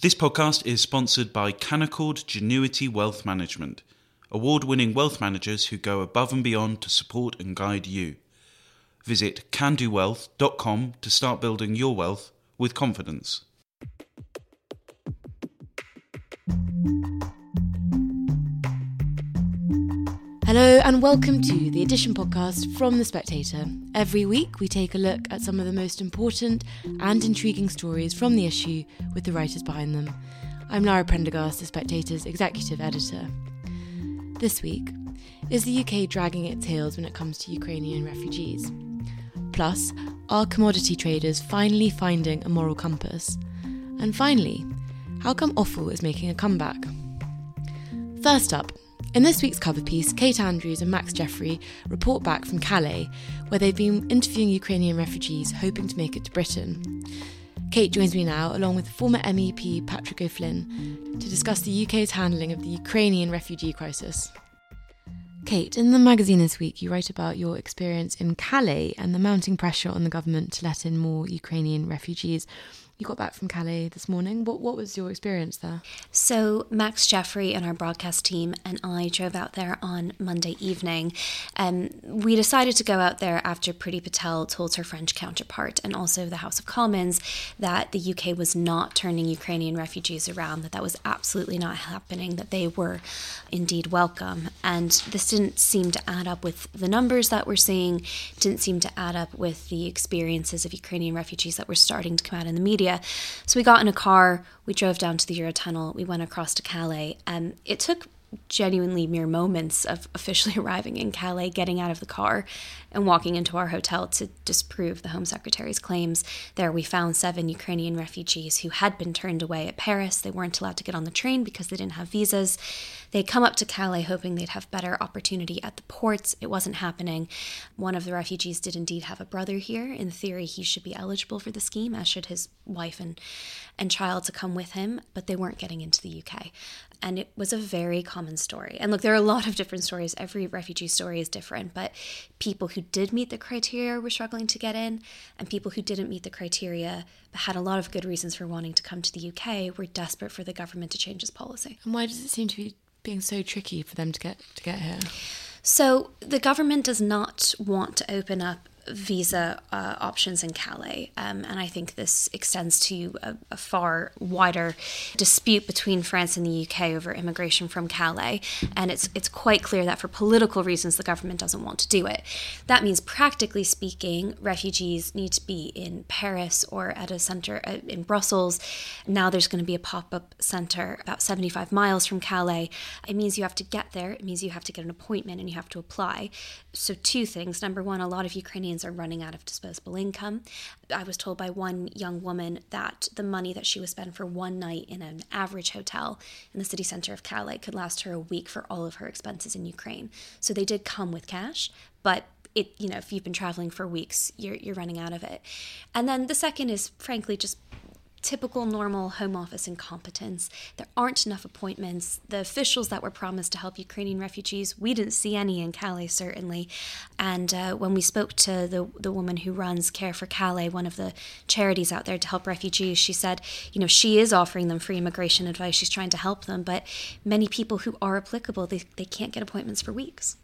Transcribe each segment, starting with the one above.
This podcast is sponsored by Canaccord Genuity Wealth Management, award winning wealth managers who go above and beyond to support and guide you. Visit candowealth.com to start building your wealth with confidence. Hello, and welcome to the Edition podcast from The Spectator. Every week, we take a look at some of the most important and intriguing stories from the issue with the writers behind them. I'm Lara Prendergast, The Spectator's executive editor. This week, is the UK dragging its heels when it comes to Ukrainian refugees? Plus, are commodity traders finally finding a moral compass? And finally, how come offal is making a comeback? First up, in this week's cover piece, Kate Andrews and Max Jeffery report back from Calais, where they've been interviewing Ukrainian refugees hoping to make it to Britain. Kate joins me now, along with former MEP Patrick O'Flynn, to discuss the UK's handling of the Ukrainian refugee crisis. Kate, in the magazine this week, you write about your experience in Calais and the mounting pressure on the government to let in more Ukrainian refugees. You got back from Calais this morning. What what was your experience there? So Max Jeffery and our broadcast team and I drove out there on Monday evening. Um, we decided to go out there after Priti Patel told her French counterpart and also the House of Commons that the UK was not turning Ukrainian refugees around. That that was absolutely not happening. That they were indeed welcome. And this didn't seem to add up with the numbers that we're seeing. Didn't seem to add up with the experiences of Ukrainian refugees that were starting to come out in the media. So we got in a car, we drove down to the Eurotunnel, we went across to Calais, and it took genuinely mere moments of officially arriving in Calais, getting out of the car, and walking into our hotel to disprove the Home Secretary's claims. There, we found seven Ukrainian refugees who had been turned away at Paris. They weren't allowed to get on the train because they didn't have visas. They'd come up to Calais hoping they'd have better opportunity at the ports. It wasn't happening. One of the refugees did indeed have a brother here. In theory, he should be eligible for the scheme, as should his wife and, and child to come with him, but they weren't getting into the UK and it was a very common story. And look, there are a lot of different stories. Every refugee story is different, but people who did meet the criteria were struggling to get in, and people who didn't meet the criteria but had a lot of good reasons for wanting to come to the UK were desperate for the government to change its policy. And why does it seem to be being so tricky for them to get to get here? So the government does not want to open up visa uh, options in Calais. Um, and I think this extends to a, a, far wider dispute between France and the UK over immigration from Calais. And it's, it's quite clear that for political reasons, the government doesn't want to do it. That means, practically speaking, refugees need to be in Paris or at a center uh, in Brussels. Now there's going to be a pop up center about 75 miles from Calais. It means you have to get there, it means you have to get an appointment and you have to apply. So, two things. Number one, a lot of Ukrainians are running out of disposable income. I was told by one young woman that the money that she would spend for one night in an average hotel in the city center of Calais could last her a week for all of her expenses in Ukraine. So they did come with cash, but it, you know, if you've been traveling for weeks, you're, you're running out of it. And then the second is frankly just typical normal home office incompetence. There aren't enough appointments. The officials that were promised to help Ukrainian refugees, we didn't see any in Calais, certainly. And uh, when we spoke to the, the woman who runs Care for Calais, one of the charities out there to help refugees, she said, you know, she is offering them free immigration advice. She's trying to help them, but many people who are applicable, they, they can't get appointments for weeks.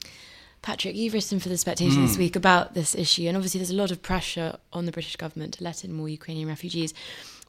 Patrick, you've written for The Spectator mm. this week about this issue, and obviously there's a lot of pressure on the British government to let in more Ukrainian refugees.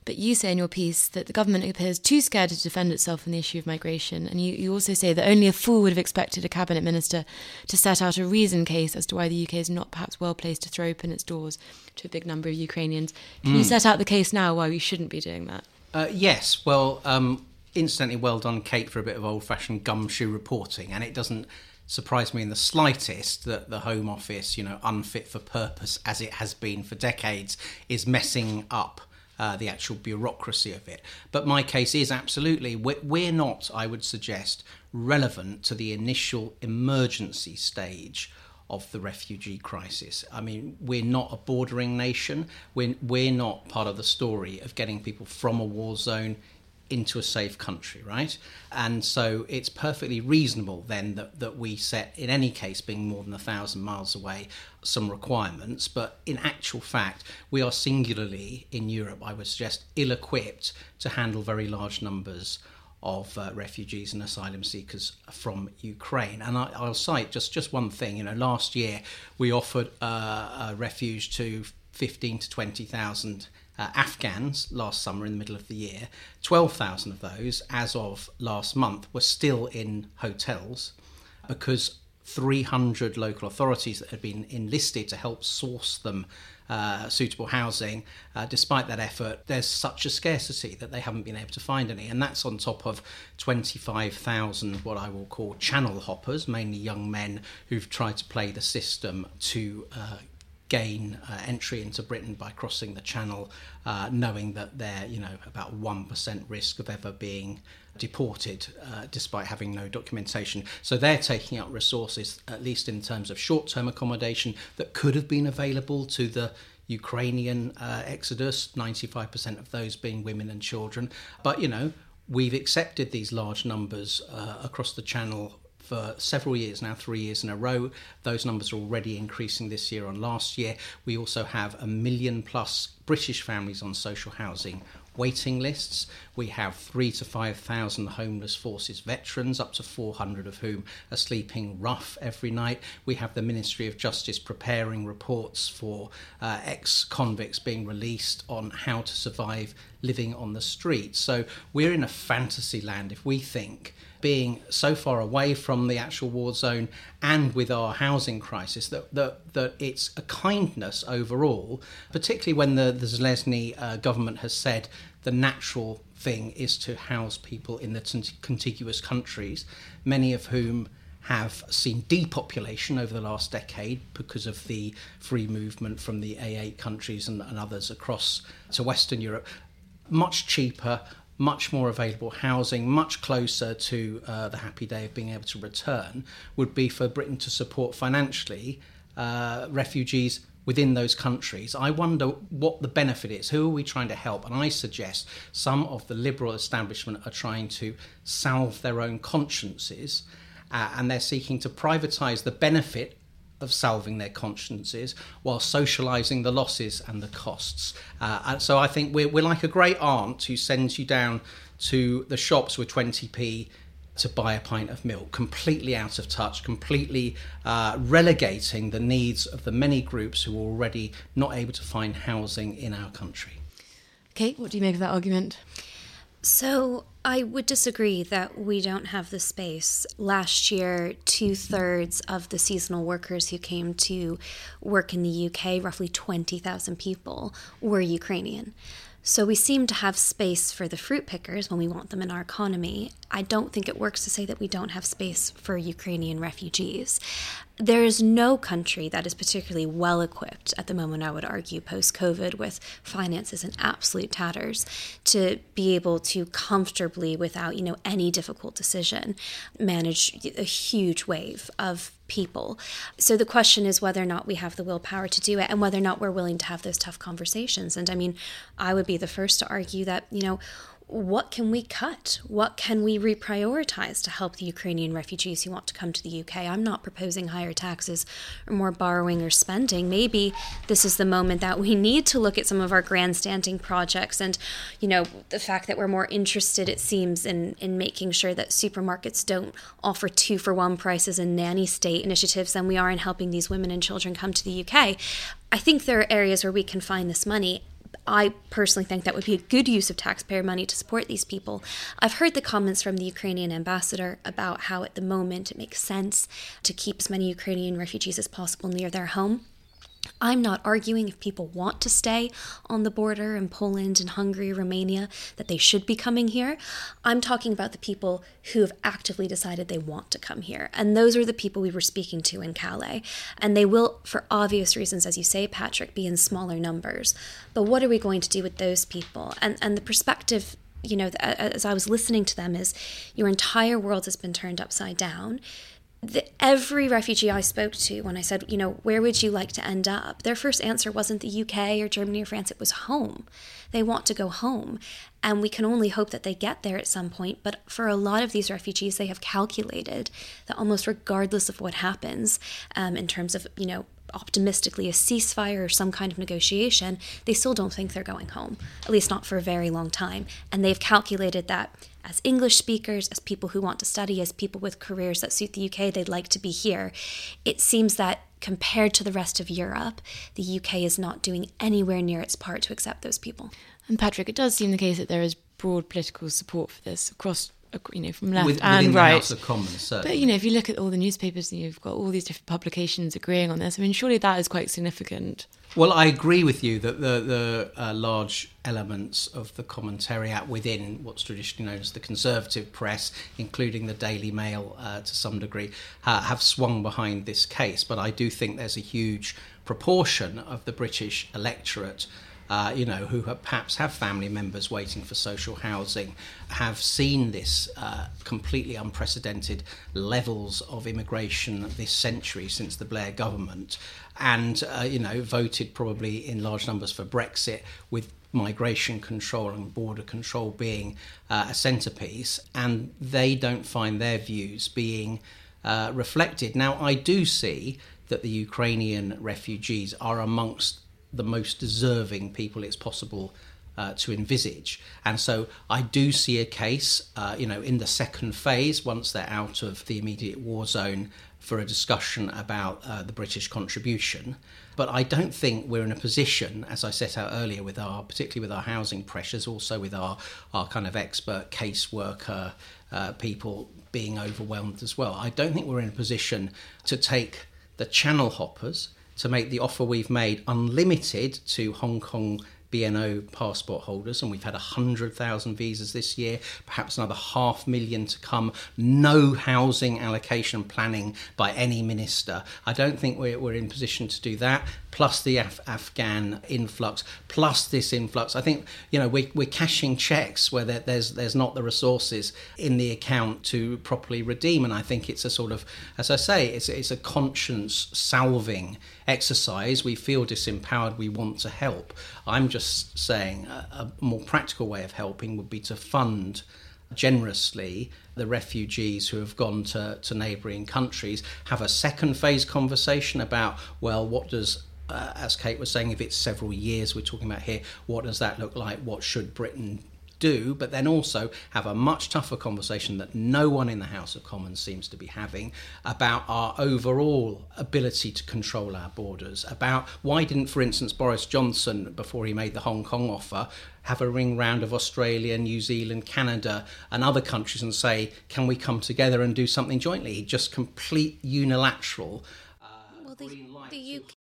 But you say in your piece that the government appears too scared to defend itself on the issue of migration. And you, you also say that only a fool would have expected a cabinet minister to set out a reason case as to why the UK is not perhaps well placed to throw open its doors to a big number of Ukrainians. Can mm. you set out the case now why we shouldn't be doing that? Uh, yes. Well, um, incidentally, well done, Kate, for a bit of old fashioned gumshoe reporting. And it doesn't surprise me in the slightest that the Home Office, you know, unfit for purpose as it has been for decades, is messing up uh, the actual bureaucracy of it. But my case is absolutely, we're, not, I would suggest, relevant to the initial emergency stage of the refugee crisis. I mean, we're not a bordering nation. We're, we're not part of the story of getting people from a war zone into a safe country, right? And so it's perfectly reasonable then that, that we set, in any case, being more than a thousand miles away, some requirements. But in actual fact, we are singularly in Europe, I would suggest, ill equipped to handle very large numbers of uh, refugees and asylum seekers from Ukraine. And I, will cite just, just one thing. You know, last year we offered uh, a refuge to 15 to 20,000 uh, Afghans last summer in the middle of the year. 12,000 of those, as of last month, were still in hotels because 300 local authorities that had been enlisted to help source them uh, suitable housing. Uh, despite that effort, there's such a scarcity that they haven't been able to find any. And that's on top of 25,000 what I will call channel hoppers, mainly young men who've tried to play the system to uh, gain uh, entry into Britain by crossing the Channel, uh, knowing that they're you know about one percent risk of ever being deported, uh, despite having no documentation. So they're taking up resources, at least in terms of short-term accommodation, that could have been available to the Ukrainian uh, exodus. Ninety-five percent of those being women and children, but you know. We've accepted these large numbers uh, across the channel for several years now, three years in a row. Those numbers are already increasing this year on last year. We also have a million plus British families on social housing waiting lists. We have three to 5,000 homeless forces veterans, up to 400 of whom are sleeping rough every night. We have the Ministry of Justice preparing reports for uh, ex convicts being released on how to survive living on the streets. So we're in a fantasy land if we think being so far away from the actual war zone and with our housing crisis that, that, that it's a kindness overall, particularly when the, the Zelensky uh, government has said the natural thing is to house people in the t- contiguous countries, many of whom have seen depopulation over the last decade because of the free movement from the A8 countries and, and others across to Western Europe. Much cheaper, much more available housing, much closer to uh, the happy day of being able to return, would be for Britain to support financially uh, refugees within those countries. I wonder what the benefit is. Who are we trying to help? And I suggest some of the liberal establishment are trying to salve their own consciences uh, and they're seeking to privatise the benefit of salving their consciences while socializing the losses and the costs. Uh, and so I think we're, we're like a great aunt who sends you down to the shops with 20p to buy a pint of milk, completely out of touch, completely uh, relegating the needs of the many groups who are already not able to find housing in our country. Kate, what do you make of that argument? So I would disagree that we don't have the space. Last year, two thirds of the seasonal workers who came to work in the UK, roughly 20,000 people, were Ukrainian. So we seem to have space for the fruit pickers when we want them in our economy. I don't think it works to say that we don't have space for Ukrainian refugees. There is no country that is particularly well equipped at the moment, I would argue, post COVID, with finances in absolute tatters, to be able to comfortably, without you know any difficult decision, manage a huge wave of people. So the question is whether or not we have the willpower to do it and whether or not we're willing to have those tough conversations. And I mean, I would be the first to argue that, you know, what can we cut? What can we reprioritize to help the Ukrainian refugees who want to come to the UK? I'm not proposing higher taxes or more borrowing or spending. Maybe this is the moment that we need to look at some of our grandstanding projects and, you know, the fact that we're more interested, it seems, in, in making sure that supermarkets don't offer two for one prices and nanny state initiatives than we are in helping these women and children come to the UK. I think there are areas where we can find this money I personally think that would be a good use of taxpayer money to support these people. I've heard the comments from the Ukrainian ambassador about how at the moment it makes sense to keep as many Ukrainian refugees as possible near their home. I'm not arguing if people want to stay on the border in Poland and Hungary, Romania, that they should be coming here. I'm talking about the people who have actively decided they want to come here. And those are the people we were speaking to in Calais. And they will, for obvious reasons, as you say, Patrick, be in smaller numbers. But what are we going to do with those people? And, and the perspective you know, as I was listening to them, is your entire world has been turned upside down the, every refugee I spoke to, when I said, you know, where would you like to end up? Their first answer wasn't the UK or Germany or France, it was home. They want to go home. And we can only hope that they get there at some point. But for a lot of these refugees, they have calculated that almost regardless of what happens um, in terms of, you know, optimistically a ceasefire or some kind of negotiation, they still don't think they're going home, at least not for a very long time. And they've calculated that as English speakers, as people who want to study, as people with careers that suit the UK, they'd like to be here. It seems that compared to the rest of Europe, the UK is not doing anywhere near its part to accept those people. And Patrick, it does seem the case that there is broad political support for this across you know, from left With, and right. House of Commons. But you know, if you look at all the newspapers, and you've got all these different publications agreeing on this. I mean, surely that is quite significant. Well, I agree with you that the the uh, large elements of the commentariat within what's traditionally known as the conservative press, including the Daily Mail uh, to some degree, uh, have swung behind this case. But I do think there's a huge proportion of the British electorate uh, you know, who have, perhaps have family members waiting for social housing, have seen this uh, completely unprecedented levels of immigration this century since the Blair government, and uh, you know, voted probably in large numbers for Brexit with migration control and border control being uh, a centerpiece, and they don't find their views being uh, reflected. Now, I do see that the Ukrainian refugees are amongst the most deserving people it's possible uh, to envisage. And so I do see a case, uh, you know, in the second phase, once they're out of the immediate war zone, for a discussion about uh, the British contribution. But I don't think we're in a position, as I set out earlier, with our particularly with our housing pressures, also with our our kind of expert caseworker uh, people being overwhelmed as well. I don't think we're in a position to take the channel hoppers to make the offer we've made unlimited to Hong Kong BNO passport holders, and we've had 100,000 visas this year, perhaps another half million to come. No housing allocation planning by any minister. I don't think we're, we're in position to do that. Plus the Af- Afghan influx, plus this influx. I think you know we're, we're cashing checks where there, there's there's not the resources in the account to properly redeem, and I think it's a sort of, as I say, it's it's a conscience salving exercise. We feel disempowered. We want to help. I'm just saying a, a more practical way of helping would be to fund generously the refugees who have gone to, to neighbouring countries, have a second phase conversation about, well, what does uh, as Kate was saying, if it's several years we're talking about here, what does that look like? What should Britain do, but then also have a much tougher conversation that no one in the House of Commons seems to be having about our overall ability to control our borders. About why didn't, for instance, Boris Johnson, before he made the Hong Kong offer, have a ring round of Australia, New Zealand, Canada, and other countries and say, can we come together and do something jointly? Just complete unilateral. Uh, well, the, the UK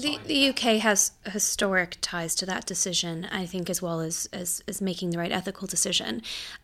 The, the UK has historic ties to that decision, I think, as well as, as, as making the right ethical decision.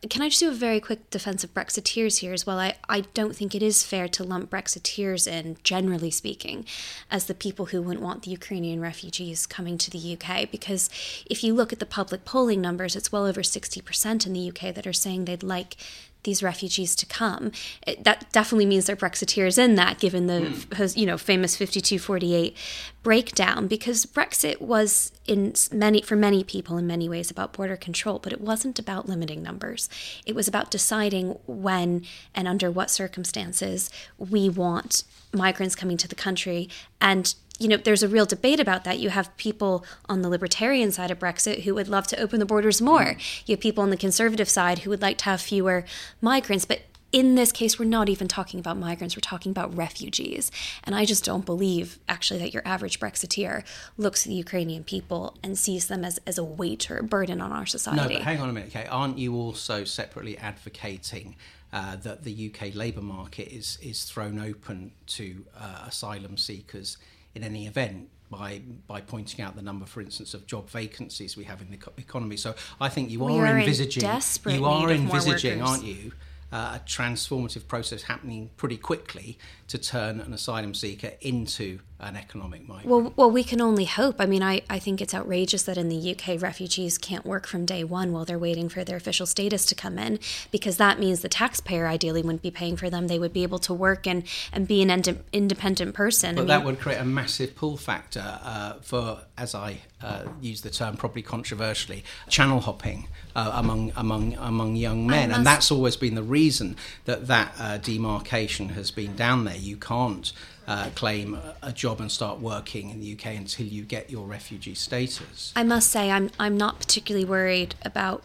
Can I just do a very quick defense of Brexiteers here as well? I, I don't think it is fair to lump Brexiteers in, generally speaking, as the people who wouldn't want the Ukrainian refugees coming to the UK, because if you look at the public polling numbers, it's well over 60% in the UK that are saying they'd like these refugees to come. It, that definitely means there are Brexiteers in that, given the mm. you know famous 52-48 breakdown. Because Brexit was in many for many people in many ways about border control, but it wasn't about limiting numbers. It was about deciding when and under what circumstances we want migrants coming to the country and you know, there's a real debate about that. You have people on the libertarian side of Brexit who would love to open the borders more. You have people on the conservative side who would like to have fewer migrants. But in this case, we're not even talking about migrants, we're talking about refugees. And I just don't believe, actually, that your average Brexiteer looks at the Ukrainian people and sees them as, as a weight or a burden on our society. No, but hang on a minute, Kate. Aren't you also separately advocating uh, that the UK labour market is, is thrown open to uh, asylum seekers? In any event by by pointing out the number, for instance, of job vacancies we have in the economy. So I think you are, are envisaging in you are envisaging, aren't you? uh, a transformative process happening pretty quickly to turn an asylum seeker into an economic migrant. Well, well, we can only hope. I mean, I, I think it's outrageous that in the UK refugees can't work from day one while they're waiting for their official status to come in, because that means the taxpayer ideally wouldn't be paying for them. They would be able to work and, and be an ind- independent person. But I mean, that would create a massive pull factor uh, for, as I uh, use the term probably controversially, channel hopping uh, among among among young men, and that's always been the reason that that uh, demarcation has been down there. You can't. Uh, claim a- job and start working in the UK until you get your refugee status. I must say, I'm I'm not particularly worried about.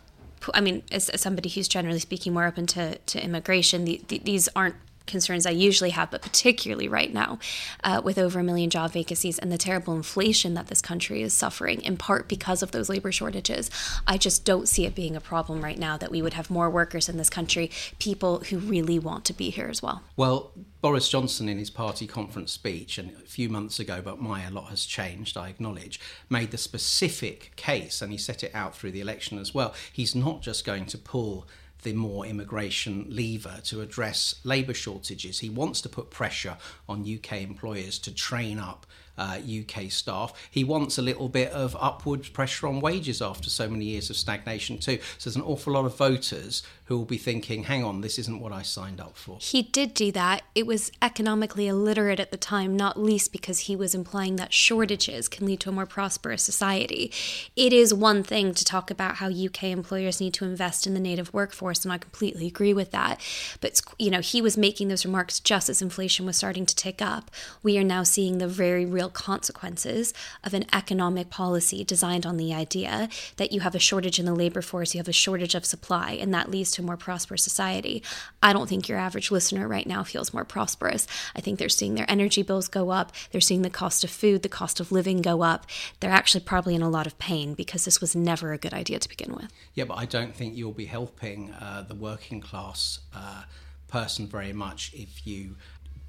I mean, as, as somebody who's generally speaking more open to, to immigration, the, the, these aren't concerns I usually have, but particularly right now, uh, with over a million job vacancies and the terrible inflation that this country is suffering, in part because of those labor shortages, I just don't see it being a problem right now that we would have more workers in this country, people who really want to be here as well. Well, Boris Johnson, in his party conference speech, and a few months ago, but my a lot has changed, I acknowledge, made the specific case, and he set it out through the election as well. He's not just going to pull the more immigration lever to address labour shortages. He wants to put pressure on UK employers to train up uh, UK staff. He wants a little bit of upward pressure on wages after so many years of stagnation, too. So there's an awful lot of voters who will be thinking, hang on, this isn't what I signed up for. He did do that. It was economically illiterate at the time, not least because he was implying that shortages can lead to a more prosperous society. It is one thing to talk about how UK employers need to invest in the native workforce, and I completely agree with that. But you know, he was making those remarks just as inflation was starting to tick up. We are now seeing the very real consequences of an economic policy designed on the idea that you have a shortage in the labor force, you have a shortage of supply, and that leads to a more prosperous society. I don't think your average listener right now feels more prosperous. I think they're seeing their energy bills go up, they're seeing the cost of food, the cost of living go up. They're actually probably in a lot of pain because this was never a good idea to begin with. Yeah, but I don't think you'll be helping uh, the working class uh, person very much if you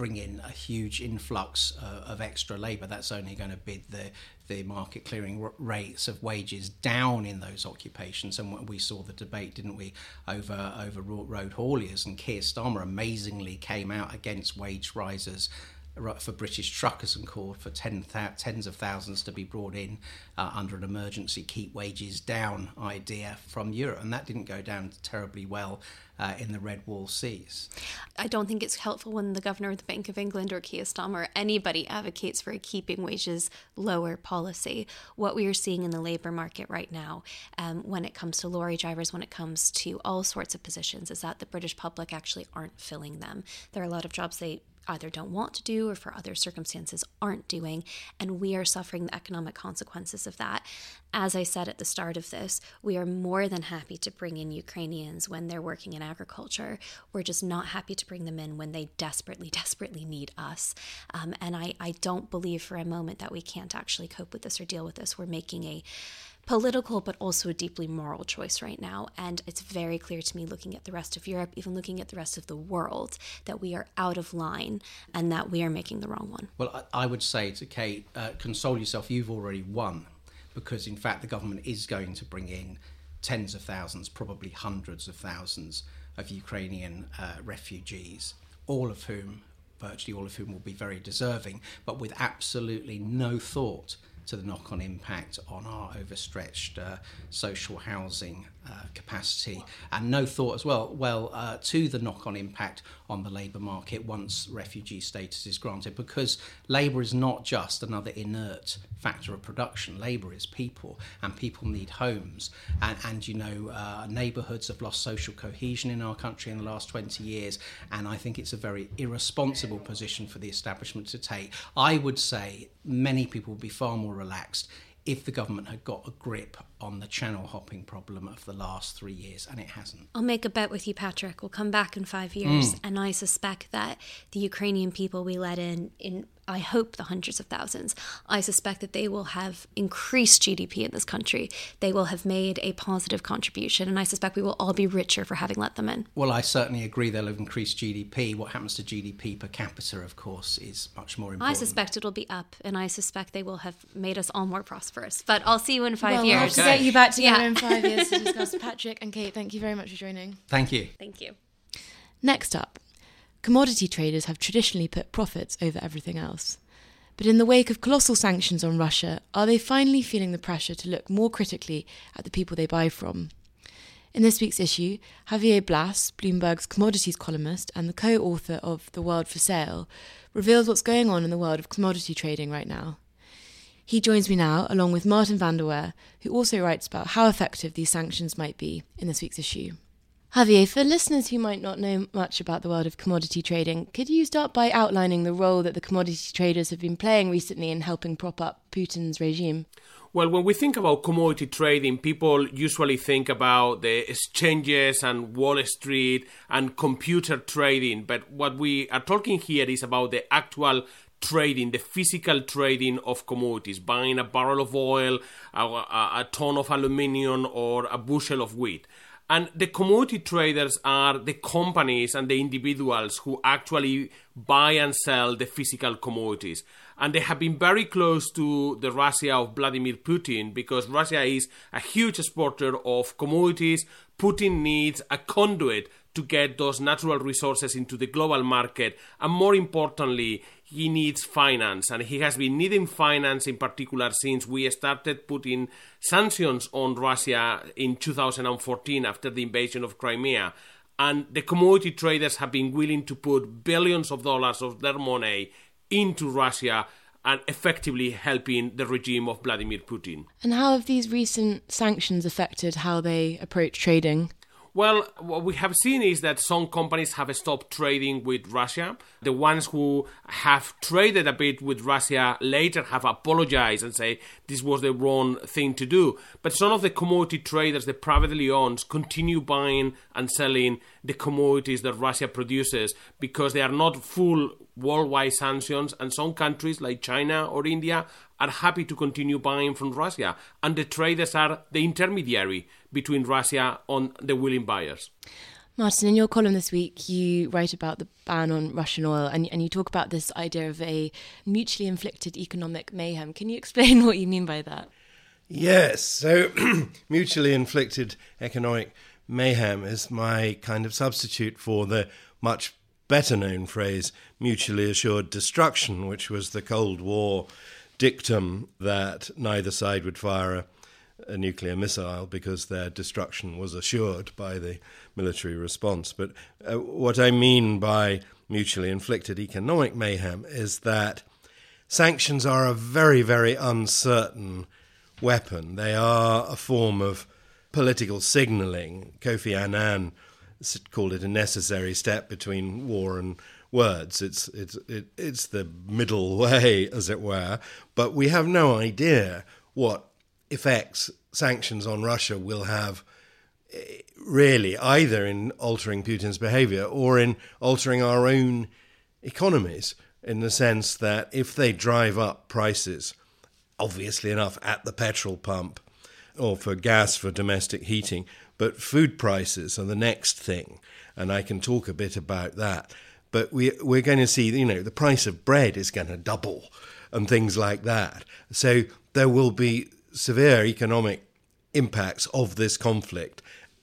bring in a huge influx uh, of extra labour. That's only going to bid the the market clearing r- rates of wages down in those occupations. And we saw the debate, didn't we, over over road hauliers and Keir Starmer amazingly came out against wage rises for British truckers and called for ten thou- tens of thousands to be brought in uh, under an emergency keep wages down idea from Europe, and that didn't go down terribly well uh, in the Red Wall seas. I don't think it's helpful when the governor of the Bank of England or Keir Starmer or anybody advocates for a keeping wages lower policy. What we are seeing in the labour market right now, um, when it comes to lorry drivers, when it comes to all sorts of positions, is that the British public actually aren't filling them. There are a lot of jobs they either don't want to do or for other circumstances aren't doing, and we are suffering the economic consequences of that. As I said at the start of this, we are more than happy to bring in Ukrainians when they're working in agriculture. We're just not happy to bring them in when they desperately, desperately need us. Um, and I, I don't believe for a moment that we can't actually cope with this or deal with this. We're making a political but also a deeply moral choice right now. And it's very clear to me, looking at the rest of Europe, even looking at the rest of the world, that we are out of line and that we are making the wrong one. Well, I would say to Kate, uh, console yourself, you've already won, because in fact the government is going to bring in tens of thousands, probably hundreds of thousands of Ukrainian uh, refugees, all of whom, virtually all of whom, will be very deserving, but with absolutely no thought to the knock on impact on our overstretched uh, social housing uh, capacity, and no thought as well, well, uh, to the knock on impact on the labour market once refugee status is granted, because labour is not just another inert factor of production. Labour is people, and people need homes. And, and you know, uh, neighbourhoods have lost social cohesion in our country in the last 20 years, and I think it's a very irresponsible position for the establishment to take. I would say many people would be far more relaxed if the government had got a grip on the channel hopping problem of the last three years, and it hasn't. I'll make a bet with you, Patrick. We'll come back in five years, mm. and I suspect that the Ukrainian people we let in, in I hope the hundreds of thousands, I suspect that they will have increased GDP in this country. They will have made a positive contribution, and I suspect we will all be richer for having let them in. Well, I certainly agree they'll have increased GDP. What happens to GDP per capita, of course, is much more important. I suspect it'll be up, and I suspect they will have made us all more prosperous. But I'll see you in five well, we'll have years. to Okay. get you back together Yeah. in five years to discuss. Patrick and Kate, thank you very much for joining. Thank you. Thank you. Next up, commodity traders have traditionally put profits over everything else. But in the wake of colossal sanctions on Russia, are they finally feeling the pressure to look more critically at the people they buy from? In this week's issue, Javier Blas, Bloomberg's commodities columnist and the co author of The World for Sale, reveals what's going on in the world of commodity trading right now. He joins me now, along with Martin Vander Weyer, who also writes about how effective these sanctions might be in this week's issue. Javier, for listeners who might not know much about the world of commodity trading, could you start by outlining the role that the commodity traders have been playing recently in helping prop up Putin's regime? Well, when we think about commodity trading, people usually think about the exchanges and Wall Street and computer trading. But what we are talking here is about the actual trading, the physical trading of commodities, buying a barrel of oil, a, a, a ton of aluminium, or a bushel of wheat. And the commodity traders are the companies and the individuals who actually buy and sell the physical commodities. And they have been very close to the Russia of Vladimir Putin because Russia is a huge exporter of commodities. Putin needs a conduit to get those natural resources into the global market. And more importantly, he needs finance. And he has been needing finance in particular since we started putting sanctions on Russia in 2014 after the invasion of Crimea. And the commodity traders have been willing to put billions of dollars of their money into Russia and effectively helping the regime of Vladimir Putin. And how have these recent sanctions affected how they approach trading? Well, what we have seen is that some companies have stopped trading with Russia. The ones who have traded a bit with Russia later have apologized and say this was the wrong thing to do. But some of the commodity traders, the privately owned, continue buying and selling the commodities that Russia produces because they are not full worldwide sanctions, and some countries like China or India are happy to continue buying from Russia, and the traders are the intermediary between Russia and the willing buyers. Martin, in your column this week, you write about the ban on Russian oil and, and you talk about this idea of a mutually inflicted economic mayhem. Can you explain what you mean by that? Yes, so mutually inflicted economic mayhem is my kind of substitute for the much better known phrase mutually assured destruction, which was the Cold War dictum that neither side would fire a, a, nuclear missile because their destruction was assured by the military response. But uh, what I mean by mutually inflicted economic mayhem is that sanctions are a very, very uncertain weapon. They are a form of political signaling. Kofi Annan called it a necessary step between war and words. It's it's it, it's the middle way, as it were. But we have no idea what effects sanctions on Russia will have. Eh, really, either in altering Putin's behavior or in altering our own economies, in the sense that if they drive up prices, obviously enough, at the petrol pump or for gas for domestic heating, but food prices are the next thing. And I can talk a bit about that but we we're going to see you know the price of bread is going to double and things like that. So there will be severe economic impacts of this conflict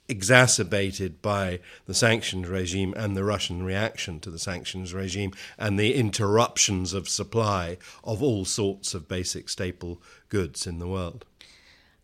exacerbated by the sanctions regime and the Russian reaction to the sanctions regime and the interruptions of supply of all sorts of basic staple goods in the world.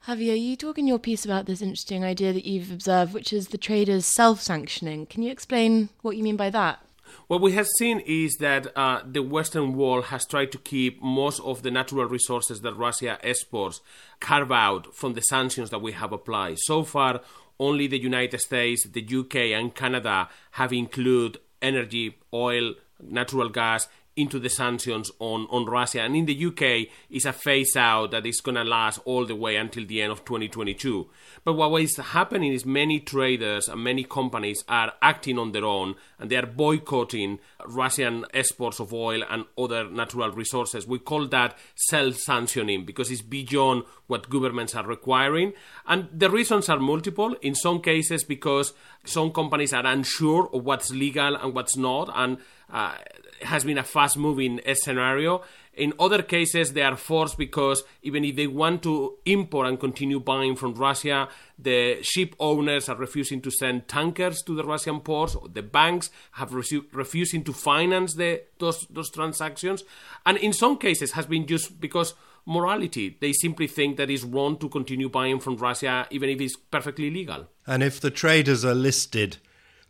Javier, you talk in your piece about this interesting idea that you've observed, which is the traders self sanctioning. Can you explain what you mean by that? What we have seen is that uh, the Western world has tried to keep most of the natural resources that Russia exports carved out from the sanctions that we have applied. So far, only the United States, the UK, and Canada have included energy, oil, natural gas into the sanctions on, on Russia. And in the UK, it's a phase out that is going to last all the way until the end of 2022. But what is happening is many traders and many companies are acting on their own and they are boycotting Russian exports of oil and other natural resources. We call that self sanctioning because it's beyond what governments are requiring. And the reasons are multiple. In some cases, because some companies are unsure of what's legal and what's not. And uh, has been a fast moving scenario. In other cases, they are forced because even if they want to import and continue buying from Russia, the ship owners are refusing to send tankers to the Russian ports. The banks have resu- refusing to finance the, those those transactions, and in some cases has been just because morality. They simply think that it's wrong to continue buying from Russia, even if it's perfectly legal. And if the traders are listed,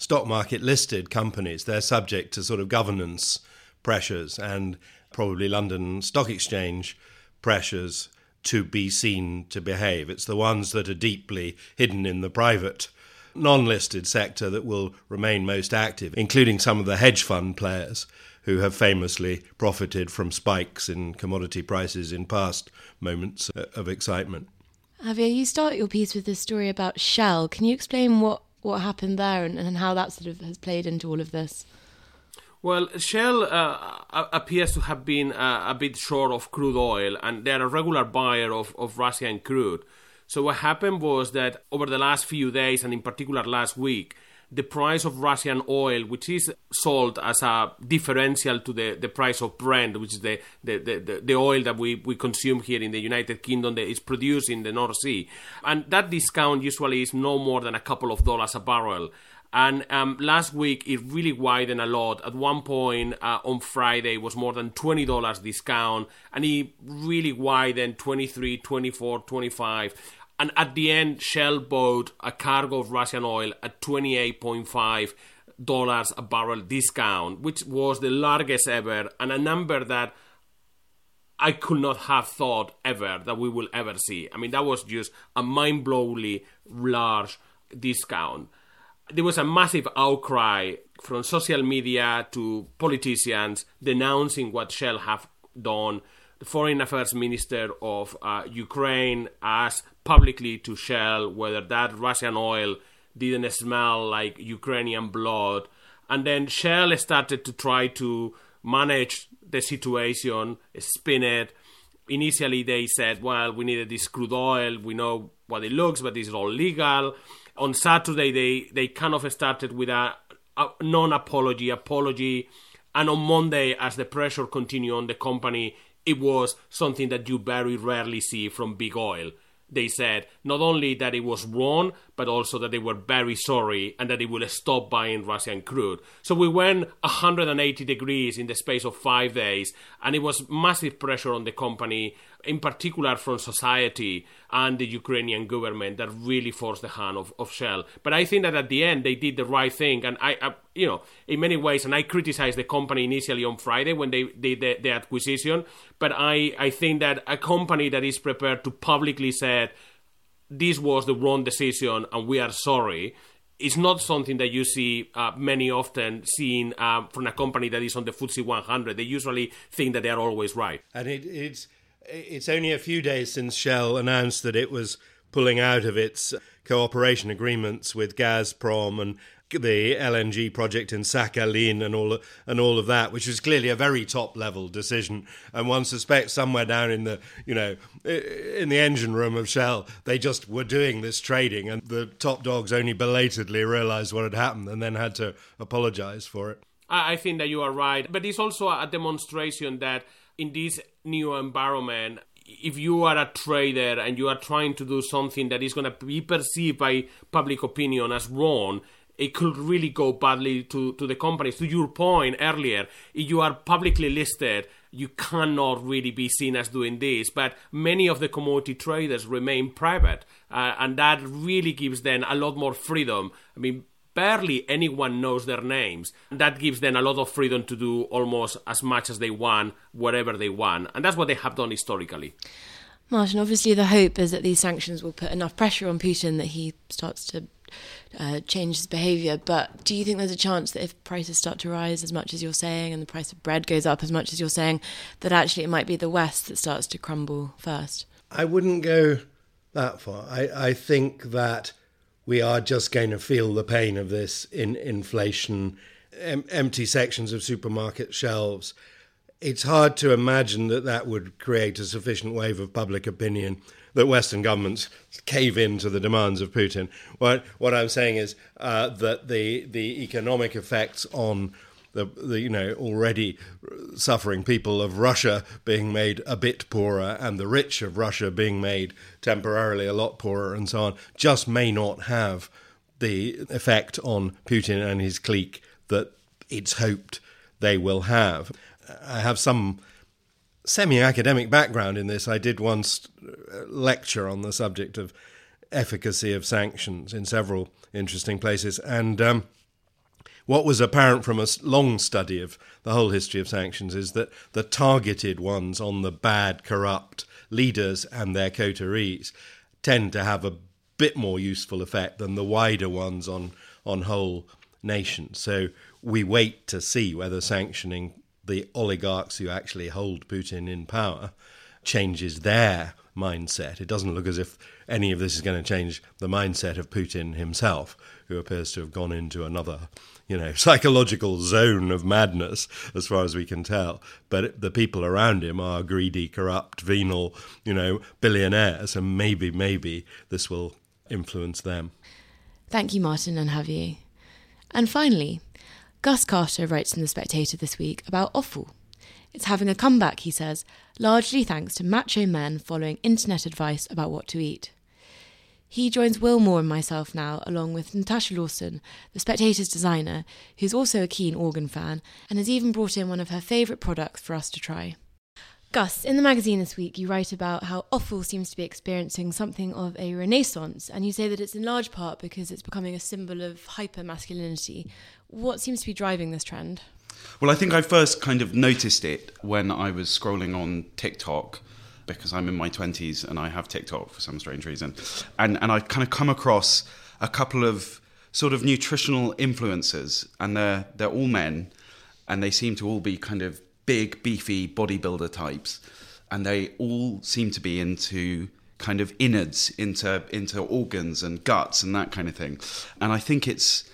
stock market listed companies, they're subject to sort of governance pressures and probably London Stock Exchange pressures to be seen to behave. It's the ones that are deeply hidden in the private non listed sector that will remain most active, including some of the hedge fund players who have famously profited from spikes in commodity prices in past moments uh, of excitement. Javier, you start your piece with this story about Shell. Can you explain what, what happened there and, and how that sort of has played into all of this? Well, Shell uh, appears to have been uh, a bit short of crude oil, and they're a regular buyer of, of Russian crude. So, what happened was that over the last few days, and in particular last week, the price of Russian oil, which is sold as a differential to the, the price of Brent, which is the, the, the, the oil that we, we consume here in the United Kingdom that is produced in the North Sea. And that discount usually is no more than a couple of dollars a barrel. And um, last week it really widened a lot. At one point uh, on Friday was more than twenty dollars discount, and it really widened 23, 24, 25 and at the end, Shell bought a cargo of Russian oil at 28.5 dollars a barrel discount, which was the largest ever, and a number that I could not have thought ever that we will ever see. I mean, that was just a mind blowingly large discount. There was a massive outcry from social media to politicians denouncing what Shell have done the foreign affairs minister of uh, Ukraine asked publicly to Shell whether that Russian oil didn't smell like Ukrainian blood. And then Shell started to try to manage the situation, spin it. Initially, they said, well, we needed this crude oil. We know what it looks, but this is all legal. On Saturday, they, they kind of started with a, a non apology, apology. And on Monday, as the pressure continued on the company, it was something that you very rarely see from big oil. They said not only that it was wrong, but also that they were very sorry and that they would stop buying Russian crude. So we went 180 degrees in the space of five days, and it was massive pressure on the company, in particular from society and the Ukrainian government, that really forced the hand of, of Shell. But I think that at the end they did the right thing, and I, I you know, in many ways, and I criticized the company initially on Friday when they did the, the acquisition, but I, I think that a company that is prepared to publicly say this was the wrong decision and we are sorry it's not something that you see uh, many often seen uh, from a company that is on the FTSE 100. They usually think that they are always right. And it, it's it's only a few days since Shell announced that it was pulling out of its cooperation agreements with Gazprom and the LNG project in Sakhalin and all and all of that, which is clearly a very top level decision. And one suspects somewhere down in the you know in the engine room of Shell, they just were doing this trading, and the top dogs only belatedly realised what had happened and then had to apologise for it. I think that you are right, but it's also a demonstration that in this new environment if you are a trader and you are trying to do something that is going to be perceived by public opinion as wrong, it could really go badly to, to the companies. To your point earlier, if you are publicly listed, you cannot really be seen as doing this. But many of the commodity traders remain private, uh, and that really gives them a lot more freedom. I mean, barely anyone knows their names. That gives them a lot of freedom to do almost as much as they want, whatever they want. And that's what they have done historically. Martin, obviously the hope is that these sanctions will put enough pressure on Putin that he starts to uh, change his behaviour. But do you think there's a chance that if prices start to rise as much as you're saying, and the price of bread goes up as much as you're saying, that actually it might be the West that starts to crumble first? I wouldn't go that far. I, I think that we are just going to feel the pain of this in inflation, em- empty sections of supermarket shelves. It's hard to imagine that that would create a sufficient wave of public opinion that Western governments cave in to the demands of Putin. What, what I'm saying is uh, that the, the economic effects on the, the you know already suffering people of Russia being made a bit poorer and the rich of Russia being made temporarily a lot poorer and so on just may not have the effect on Putin and his clique that it's hoped they will have. I have some semi academic background in this. I did once lecture on the subject of efficacy of sanctions in several interesting places. And um, what was apparent from a long study of the whole history of sanctions is that the targeted ones on the bad, corrupt leaders and their coteries tend to have a bit more useful effect than the wider ones on, on whole nations. So we wait to see whether sanctioning the oligarchs who actually hold Putin in power changes their mindset. It doesn't look as if any of this is going to change the mindset of Putin himself, who appears to have gone into another, you know, psychological zone of madness, as far as we can tell. But the people around him are greedy, corrupt, venal, you know, billionaires, and maybe, maybe this will influence them. Thank you, Martin and Javier. And finally, Gus Carter writes in The Spectator this week about offal. It's having a comeback, he says, largely thanks to macho men following internet advice about what to eat. He joins Wilmore and myself now, along with Natasha Lawson, the Spectator's designer, who's also a keen organ fan and has even brought in one of her favourite products for us to try. Gus, in the magazine this week, you write about how offal seems to be experiencing something of a renaissance, and you say that it's in large part because it's becoming a symbol of hyper masculinity. What seems to be driving this trend? Well, I think I first kind of noticed it when I was scrolling on TikTok because I'm in my 20s and I have TikTok for some strange reason. And, and I've kind of come across a couple of sort of nutritional influencers, and they're, they're all men, and they seem to all be kind of big, beefy bodybuilder types. And they all seem to be into kind of innards, into, into organs and guts and that kind of thing. And I think it's.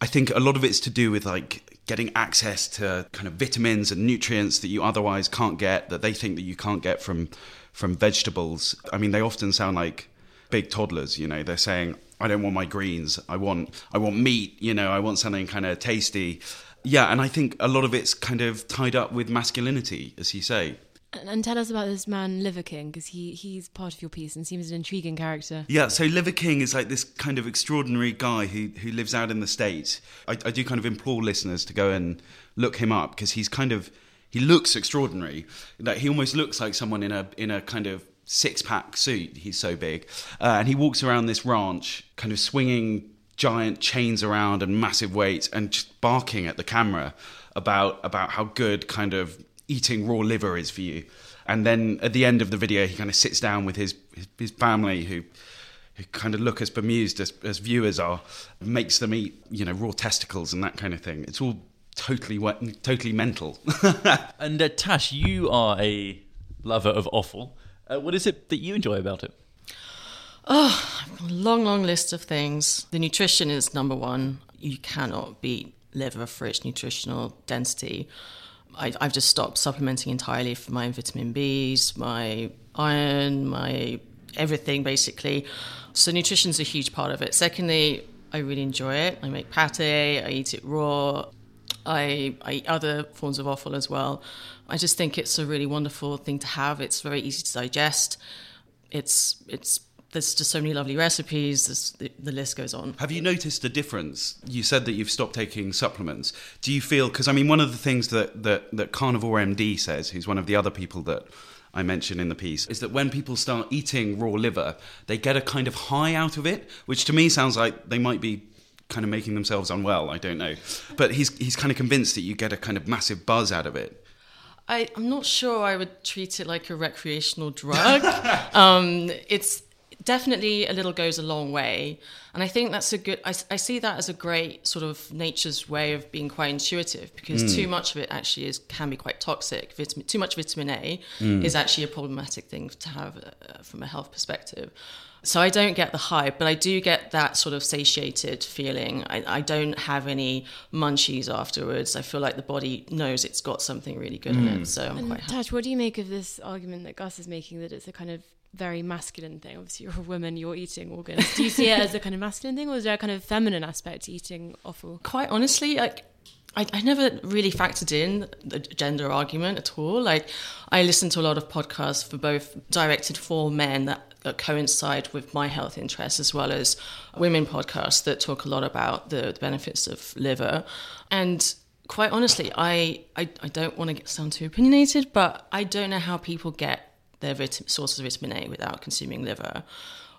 I think a lot of it's to do with like getting access to kind of vitamins and nutrients that you otherwise can't get that they think that you can't get from from vegetables. I mean, they often sound like big toddlers, you know. They're saying, "I don't want my greens. I want I want meat, you know. I want something kind of tasty." Yeah, and I think a lot of it's kind of tied up with masculinity, as you say. And tell us about this man, Liver King, because he, he's part of your piece and seems an intriguing character. Yeah, so Liver King is like this kind of extraordinary guy who, who lives out in the States. I, I do kind of implore listeners to go and look him up because he's kind of, he looks extraordinary. Like he almost looks like someone in a, in a kind of six pack suit. He's so big. Uh, and he walks around this ranch kind of swinging giant chains around and massive weights and just barking at the camera about, about how good kind of eating raw liver is for you. And then at the end of the video, he kind of sits down with his his, his family who. Who kind of look as bemused as, as viewers are, makes them eat, you know, raw testicles and that kind of thing. It's all totally totally mental. and uh, Tash, you are a lover of offal. Uh, what is it that you enjoy about it? Oh, long, long list of things. The nutrition is number one. You cannot beat liver for its nutritional density. I, have just stopped supplementing entirely for my vitamin Bs, my iron, my everything basically. So nutrition's a huge part of it. Secondly, I really enjoy it. I make pate, I eat it raw. I, I eat other forms of offal as well. I just think it's a really wonderful thing to have. It's very easy to digest. It's it's there's just so many lovely recipes. The, the, list goes on. Have you noticed a difference? You said that you've stopped taking supplements. Do you feel? Because I mean, one of the things that that that Carnivore MD says, who's one of the other people that I mention in the piece, is that when people start eating raw liver, they get a kind of high out of it, which to me sounds like they might be kind of making themselves unwell. I don't know, but he's he's kind of convinced that you get a kind of massive buzz out of it. I, am not sure I would treat it like a recreational drug. um, it's definitely a little goes a long way and i think that's a good I, I, see that as a great sort of nature's way of being quite intuitive because mm. too much of it actually is can be quite toxic vitamin too much vitamin a mm. is actually a problematic thing to have uh, from a health perspective so I don't get the hype, but I do get that sort of satiated feeling. I, I, don't have any munchies afterwards. I feel like the body knows it's got something really good mm. in it. Mm. So I'm and quite happy. Tash, what do you make of this argument that Gus is making that it's a kind of very masculine thing. Obviously, you're a woman, you're eating organs. Do you see it as a kind of masculine thing, or is there a kind of feminine aspect to eating offal? Quite honestly, like I, I never really factored in the gender argument at all. Like, I listen to a lot of podcasts for both directed for men that, that coincide with my health interests, as well as women podcasts that talk a lot about the, the benefits of liver. And quite honestly, I, I, I don't want to sound too opinionated, but I don't know how people get their vit- sources of vitamin A without consuming liver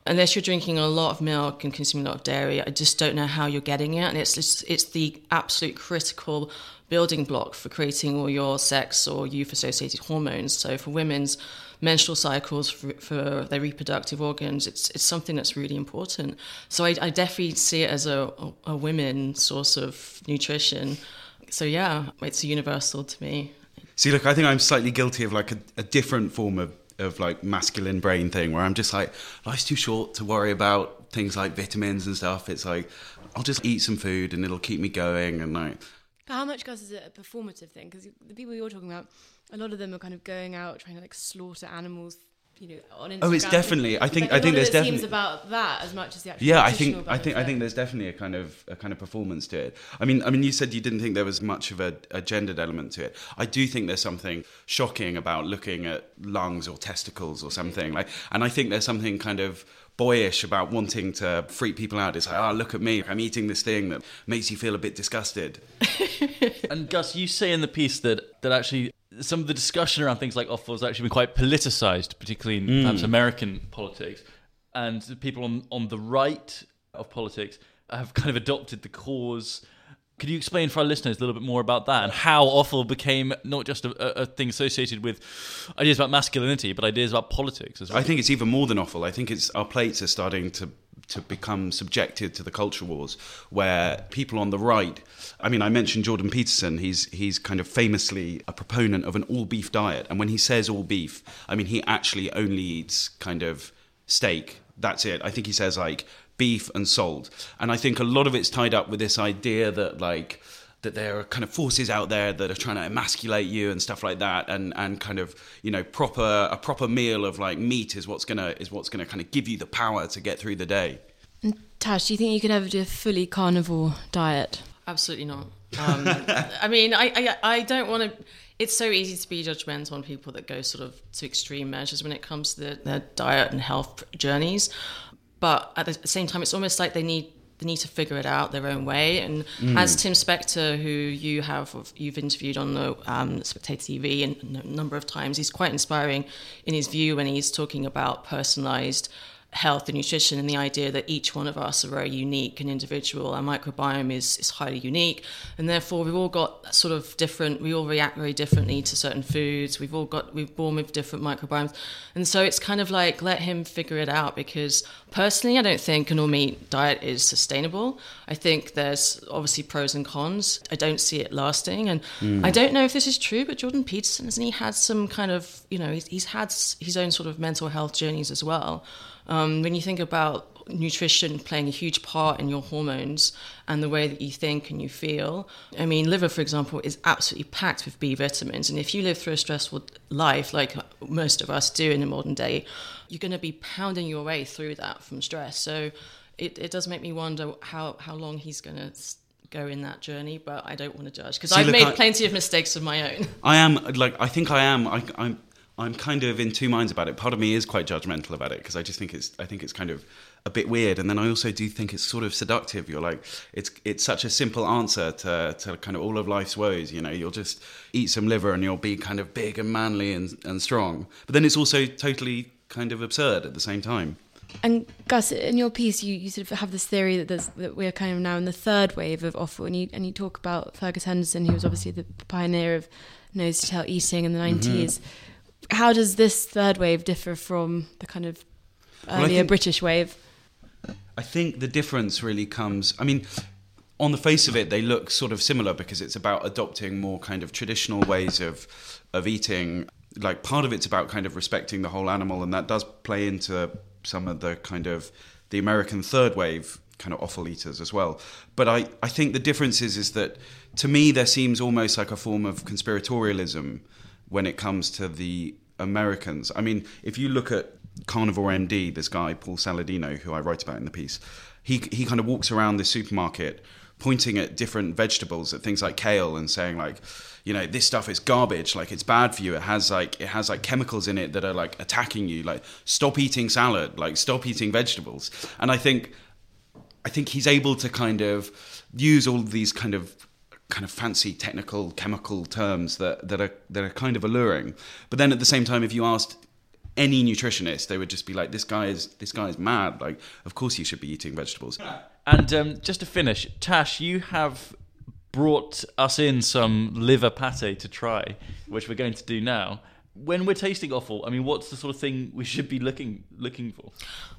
unless you're drinking a lot of milk and consuming a lot of dairy, I just don't know how you're getting it. And it's just, it's the absolute critical building block for creating all your sex or youth associated hormones. So for women's menstrual cycles, for, for, their reproductive organs, it's it's something that's really important. So I, I definitely see it as a, a women source of nutrition. So yeah, it's universal to me. See, look, I think I'm slightly guilty of like a, a different form of of like masculine brain thing where I'm just like, life's too short to worry about things like vitamins and stuff. It's like, I'll just eat some food and it'll keep me going. And like, how much, Gus, is it a performative thing? Because the people you're talking about, a lot of them are kind of going out trying to like slaughter animals you know, on Instagram. Oh, it's definitely. I think. I think there's definitely seems about that as much as the actual. Yeah, I think. I think. I think there's definitely a kind of a kind of performance to it. I mean, I mean, you said you didn't think there was much of a, a gendered element to it. I do think there's something shocking about looking at lungs or testicles or mm-hmm. something like, and I think there's something kind of boyish about wanting to freak people out. It's like, oh, look at me, I'm eating this thing that makes you feel a bit disgusted. and Gus, you say in the piece that that actually some of the discussion around things like offal has actually been quite politicized, particularly in mm. perhaps American politics. And people on, on the right of politics have kind of adopted the cause. Could you explain for our listeners a little bit more about that and how offal became not just a, a, thing associated with ideas about masculinity, but ideas about politics as well? I think it's even more than offal. I think it's our plates are starting to to become subjected to the culture wars where people on the right I mean I mentioned Jordan Peterson. He's he's kind of famously a proponent of an all beef diet. And when he says all beef I mean he actually only eats kind of steak. That's it. I think he says like beef and salt. And I think a lot of it's tied up with this idea that like that there are kind of forces out there that are trying to emasculate you and stuff like that and and kind of you know proper a proper meal of like meat is what's gonna is what's gonna kind of give you the power to get through the day. And tash do you think you could ever do a fully carnivore diet? Absolutely not. Um, i mean I, I i don't want to it's so easy to be judgmental on people that go sort of to extreme measures when it comes to their, their diet and health journeys but at the same time it's almost like they need they need to figure it out their own way. And mm. as Tim Spector, who you have you've interviewed on the um, Spectator TV a number of times, he's quite inspiring in his view when he's talking about personalized health and nutrition and the idea that each one of us are very unique and individual. Our microbiome is, is highly unique, and therefore we've all got sort of different. We all react very differently to certain foods. We've all got we've born with different microbiomes, and so it's kind of like let him figure it out. Because personally, I don't think an all meat diet is sustainable. I think there's obviously pros and cons. I don't see it lasting, and mm. I don't know if this is true. But Jordan Peterson hasn't he had some kind of you know he's, he's had his own sort of mental health journeys as well. Um, when you think about nutrition playing a huge part in your hormones and the way that you think and you feel. I mean, liver, for example, is absolutely packed with B vitamins. And if you live through a stressful life, like most of us do in the modern day, you're going to be pounding your way through that from stress. So it, it does make me wonder how, how long he's going to go in that journey, but I don't want to judge because I've made I, plenty of mistakes of my own. I am like I think I am. I, I'm I'm kind of in two minds about it. Part of me is quite judgmental about it because I just think it's I think it's kind of a bit weird, and then I also do think it's sort of seductive. You're like, it's it's such a simple answer to to kind of all of life's woes. You know, you'll just eat some liver and you'll be kind of big and manly and and strong. But then it's also totally kind of absurd at the same time. And Gus, in your piece, you, you sort of have this theory that there's that we're kind of now in the third wave of offal, and you and you talk about Fergus Henderson, who was obviously the pioneer of nose to tail eating in the 90s. Mm-hmm how does this third wave differ from the kind of earlier well, think, British wave? I think the difference really comes. I mean, on the face of it, they look sort of similar because it's about adopting more kind of traditional ways of of eating. Like part of it's about kind of respecting the whole animal, and that does play into some of the kind of the American third wave kind of offal eaters as well. But I, I think the difference is, is that to me there seems almost like a form of conspiratorialism when it comes to the Americans. I mean, if you look at Carnivore MD, this guy Paul Saladino, who I write about in the piece, he he kind of walks around this supermarket pointing at different vegetables, at things like kale, and saying like, you know, this stuff is garbage. Like it's bad for you. It has like it has like chemicals in it that are like attacking you. Like stop eating salad. Like stop eating vegetables. And I think I think he's able to kind of use all these kind of kind of fancy technical chemical terms that, that are that are kind of alluring. But then at the same time, if you asked any nutritionist, they would just be like, "This guy is this guy is mad. Like, of course you should be eating vegetables." And um, just to finish, Tash, you have brought us in some liver pate to try, which we're going to do now. When we're tasting offal, I mean, what's the sort of thing we should be looking looking for?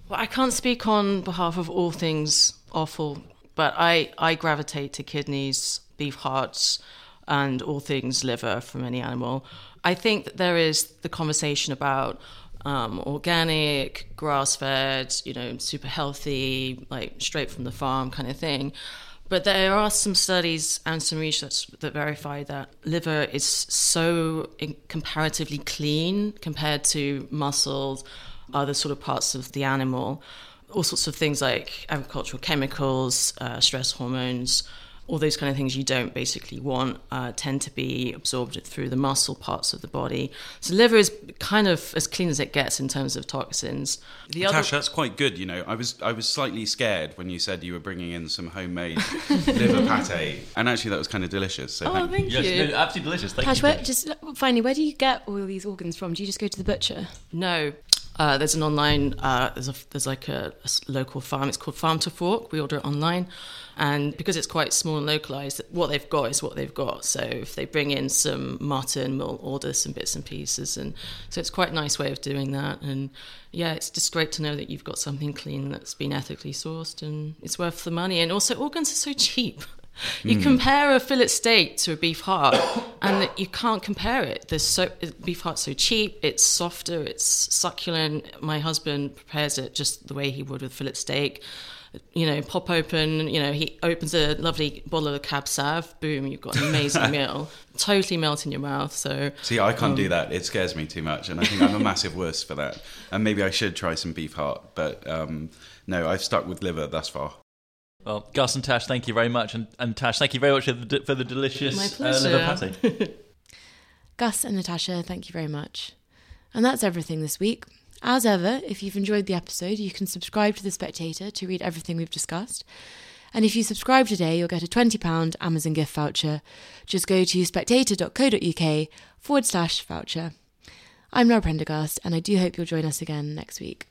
Well, I can't speak on behalf of all things offal, but I, I gravitate to kidneys, beef hearts, and all things liver from any animal. I think that there is the conversation about um, organic, grass fed, you know, super healthy, like straight from the farm kind of thing. But there are some studies and some research that verify that liver is so comparatively clean compared to muscles, other sort of parts of the animal. All sorts of things like agricultural chemicals, uh, stress hormones, all those kind of things you don't basically want uh, tend to be absorbed through the muscle parts of the body. So liver is kind of as clean as it gets in terms of toxins. The Tash, other... that's quite good. You know, I was I was slightly scared when you said you were bringing in some homemade liver pate, and actually that was kind of delicious. So oh, thank, thank you. Yes, no, absolutely delicious. Thank Tash, you. Where, just finally, where do you get all these organs from? Do you just go to the butcher? No, uh, there's an online, uh, there's, a, there's like a, a, local farm. It's called Farm to Fork. We order it online, and because it's quite small and localized, what they've got is what they've got. So if they bring in some mutton, we'll order some bits and pieces, and so it's quite a nice way of doing that. And yeah, it's just great to know that you've got something clean that's been ethically sourced, and it's worth the money. And also, organs are so cheap. You mm. compare a fillet steak to a beef heart, and you can't compare it. There's so beef heart's so cheap. It's softer. It's succulent. My husband prepares it just the way he would with fillet steak. You know, pop open. You know, he opens a lovely bottle of Cab Sav. Boom, you've got an amazing meal. Totally melt in your mouth. So see, I can't um, do that. It scares me too much, and I think I'm a massive worse for that. And maybe I should try some beef heart, but um, no, I've stuck with liver thus far. Well, Gus and Tash, thank you very much, and, and Tash, thank you very much for the, for the delicious uh, liver pate. Gus and Natasha, thank you very much. And that's everything this week. As ever, if you've enjoyed the episode, you can subscribe to The Spectator to read everything we've discussed. And if you subscribe today, you'll get a £20 Amazon gift voucher. Just go to spectator.co.uk forward slash voucher. I'm Lara Prendergast, and I do hope you'll join us again next week.